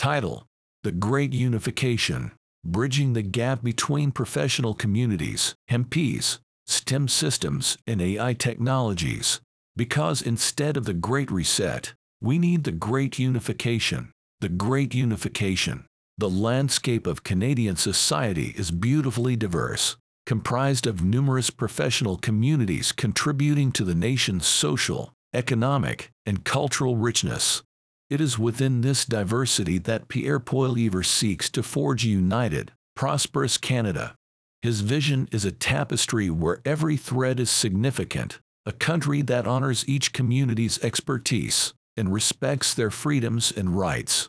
Title The Great Unification Bridging the Gap Between Professional Communities, MPs, STEM Systems, and AI Technologies. Because instead of the Great Reset, we need the Great Unification. The Great Unification. The landscape of Canadian society is beautifully diverse, comprised of numerous professional communities contributing to the nation's social, economic, and cultural richness. It is within this diversity that Pierre Poilievre seeks to forge a united, prosperous Canada. His vision is a tapestry where every thread is significant, a country that honors each community's expertise and respects their freedoms and rights.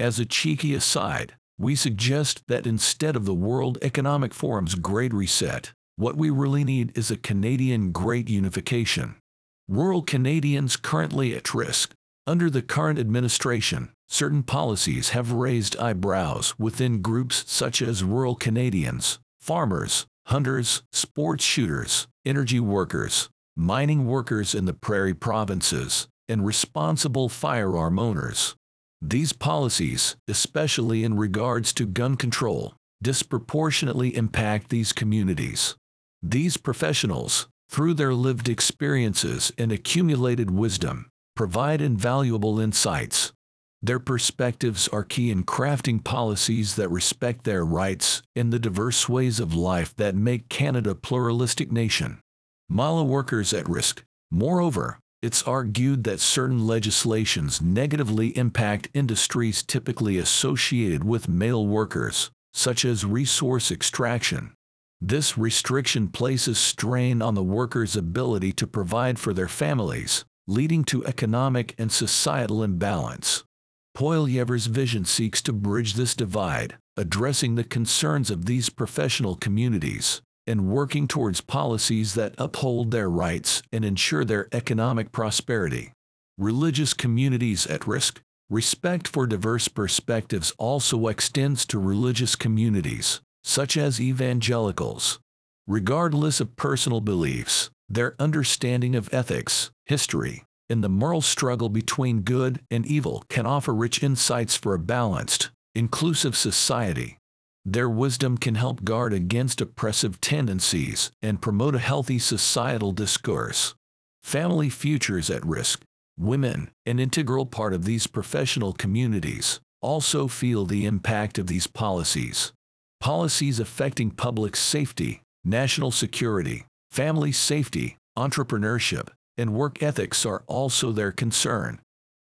As a cheeky aside, we suggest that instead of the World Economic Forum's Great Reset, what we really need is a Canadian Great Unification. Rural Canadians currently at risk under the current administration, certain policies have raised eyebrows within groups such as rural Canadians, farmers, hunters, sports shooters, energy workers, mining workers in the prairie provinces, and responsible firearm owners. These policies, especially in regards to gun control, disproportionately impact these communities. These professionals, through their lived experiences and accumulated wisdom, provide invaluable insights. Their perspectives are key in crafting policies that respect their rights and the diverse ways of life that make Canada a pluralistic nation. Mala workers at risk. Moreover, it's argued that certain legislations negatively impact industries typically associated with male workers, such as resource extraction. This restriction places strain on the workers' ability to provide for their families, leading to economic and societal imbalance. Poilievre's vision seeks to bridge this divide, addressing the concerns of these professional communities and working towards policies that uphold their rights and ensure their economic prosperity. Religious communities at risk. Respect for diverse perspectives also extends to religious communities, such as evangelicals. Regardless of personal beliefs, their understanding of ethics, history, and the moral struggle between good and evil can offer rich insights for a balanced, inclusive society. Their wisdom can help guard against oppressive tendencies and promote a healthy societal discourse. Family futures at risk. Women, an integral part of these professional communities, also feel the impact of these policies. Policies affecting public safety, national security, family safety, entrepreneurship, and work ethics are also their concern.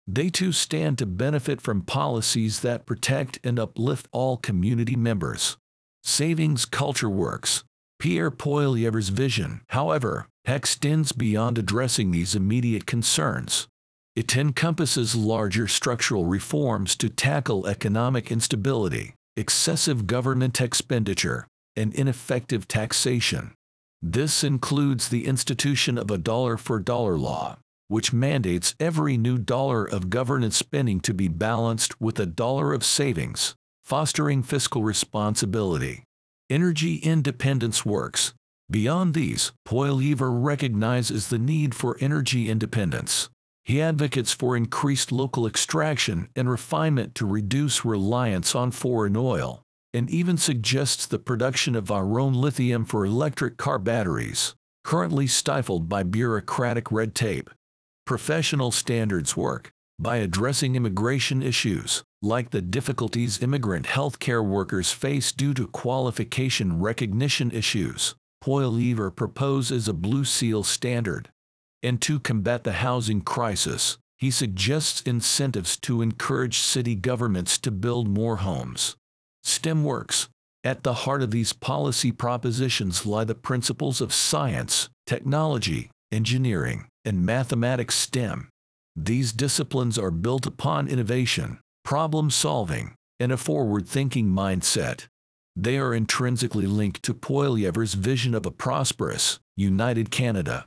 They too stand to benefit from policies that protect and uplift all community members. Savings Culture Works. Pierre Poilievre's vision, however, extends beyond addressing these immediate concerns. It encompasses larger structural reforms to tackle economic instability, excessive government expenditure, and ineffective taxation. This includes the institution of a dollar for dollar law, which mandates every new dollar of government spending to be balanced with a dollar of savings, fostering fiscal responsibility. Energy independence works. Beyond these, Poilievre recognizes the need for energy independence. He advocates for increased local extraction and refinement to reduce reliance on foreign oil and even suggests the production of our own lithium for electric car batteries, currently stifled by bureaucratic red tape. Professional standards work by addressing immigration issues, like the difficulties immigrant healthcare workers face due to qualification recognition issues. Poilievre proposes a Blue Seal standard. And to combat the housing crisis, he suggests incentives to encourage city governments to build more homes. STEM works. At the heart of these policy propositions lie the principles of science, technology, engineering, and mathematics STEM. These disciplines are built upon innovation, problem solving, and a forward thinking mindset. They are intrinsically linked to Poilievre's vision of a prosperous, united Canada.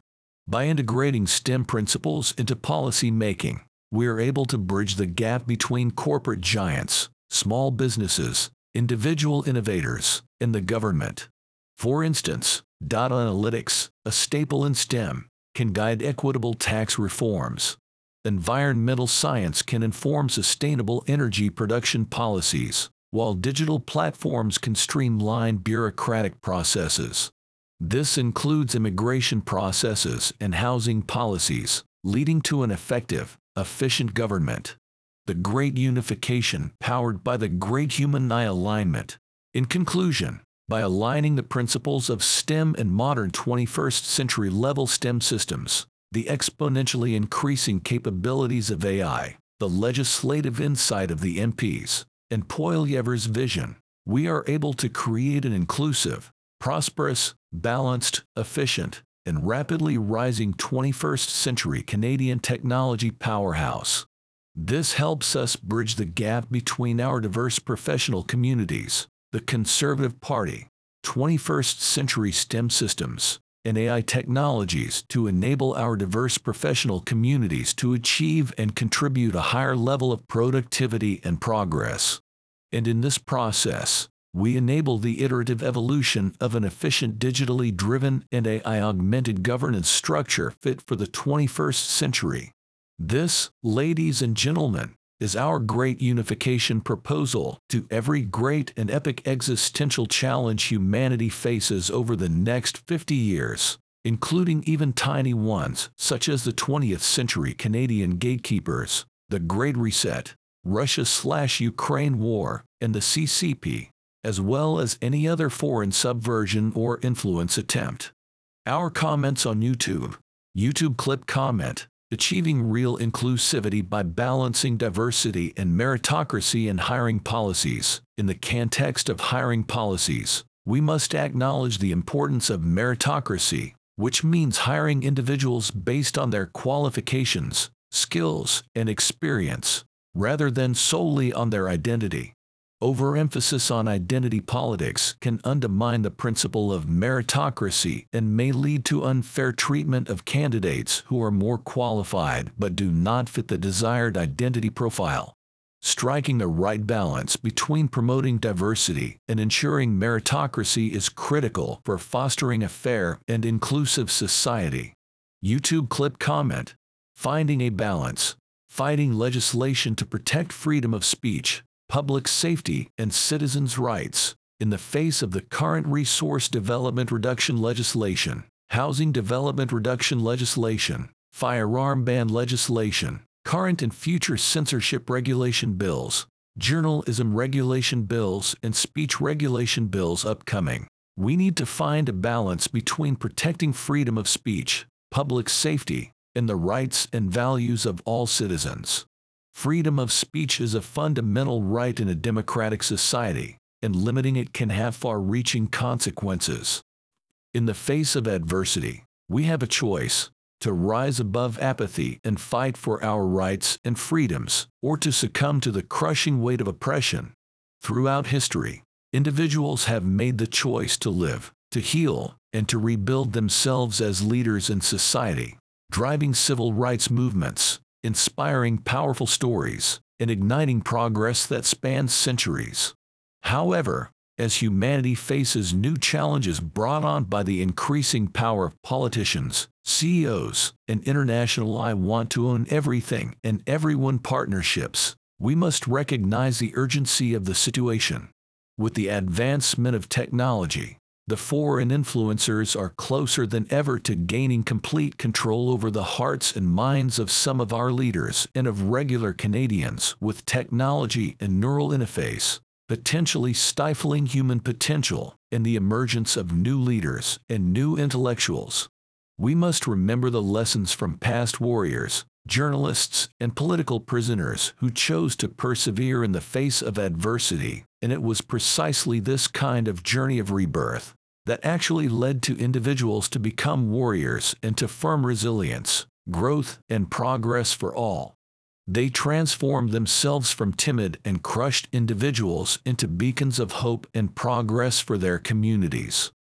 By integrating STEM principles into policy making, we are able to bridge the gap between corporate giants, small businesses, individual innovators, and the government. For instance, data analytics, a staple in STEM, can guide equitable tax reforms. environmental science can inform sustainable energy production policies, while digital platforms can streamline bureaucratic processes. This includes immigration processes and housing policies, leading to an effective, efficient government. The Great Unification powered by the Great Human AI Alignment. In conclusion, by aligning the principles of STEM and modern 21st century level STEM systems, the exponentially increasing capabilities of AI, the legislative insight of the MPs, and Poilievre's vision, we are able to create an inclusive, prosperous, balanced, efficient, and rapidly rising 21st century Canadian technology powerhouse. This helps us bridge the gap between our diverse professional communities, the Conservative Party, 21st century STEM systems, and AI technologies to enable our diverse professional communities to achieve and contribute a higher level of productivity and progress. And in this process, we enable the iterative evolution of an efficient digitally driven and AI augmented governance structure fit for the 21st century. This, ladies and gentlemen, is our great unification proposal to every great and epic existential challenge humanity faces over the next 50 years, including even tiny ones such as the 20th century Canadian gatekeepers, the Great Reset, Russia slash Ukraine war, and the CCP, as well as any other foreign subversion or influence attempt. Our comments on YouTube, YouTube clip comment, achieving real inclusivity by balancing diversity and meritocracy in hiring policies. In the context of hiring policies, we must acknowledge the importance of meritocracy, which means hiring individuals based on their qualifications, skills, and experience, rather than solely on their identity. Overemphasis on identity politics can undermine the principle of meritocracy and may lead to unfair treatment of candidates who are more qualified but do not fit the desired identity profile. Striking the right balance between promoting diversity and ensuring meritocracy is critical for fostering a fair and inclusive society. YouTube clip comment Finding a balance, fighting legislation to protect freedom of speech public safety, and citizens' rights in the face of the current resource development reduction legislation, housing development reduction legislation, firearm ban legislation, current and future censorship regulation bills, journalism regulation bills, and speech regulation bills upcoming. We need to find a balance between protecting freedom of speech, public safety, and the rights and values of all citizens. Freedom of speech is a fundamental right in a democratic society, and limiting it can have far-reaching consequences. In the face of adversity, we have a choice to rise above apathy and fight for our rights and freedoms, or to succumb to the crushing weight of oppression. Throughout history, individuals have made the choice to live, to heal, and to rebuild themselves as leaders in society, driving civil rights movements, inspiring powerful stories, and igniting progress that spans centuries. However, as humanity faces new challenges brought on by the increasing power of politicians, CEOs, and international I want to own everything and everyone partnerships, we must recognize the urgency of the situation. With the advancement of technology, the foreign influencers are closer than ever to gaining complete control over the hearts and minds of some of our leaders and of regular Canadians with technology and neural interface, potentially stifling human potential and the emergence of new leaders and new intellectuals. We must remember the lessons from past warriors, journalists, and political prisoners who chose to persevere in the face of adversity, and it was precisely this kind of journey of rebirth that actually led to individuals to become warriors and to firm resilience, growth, and progress for all. They transformed themselves from timid and crushed individuals into beacons of hope and progress for their communities.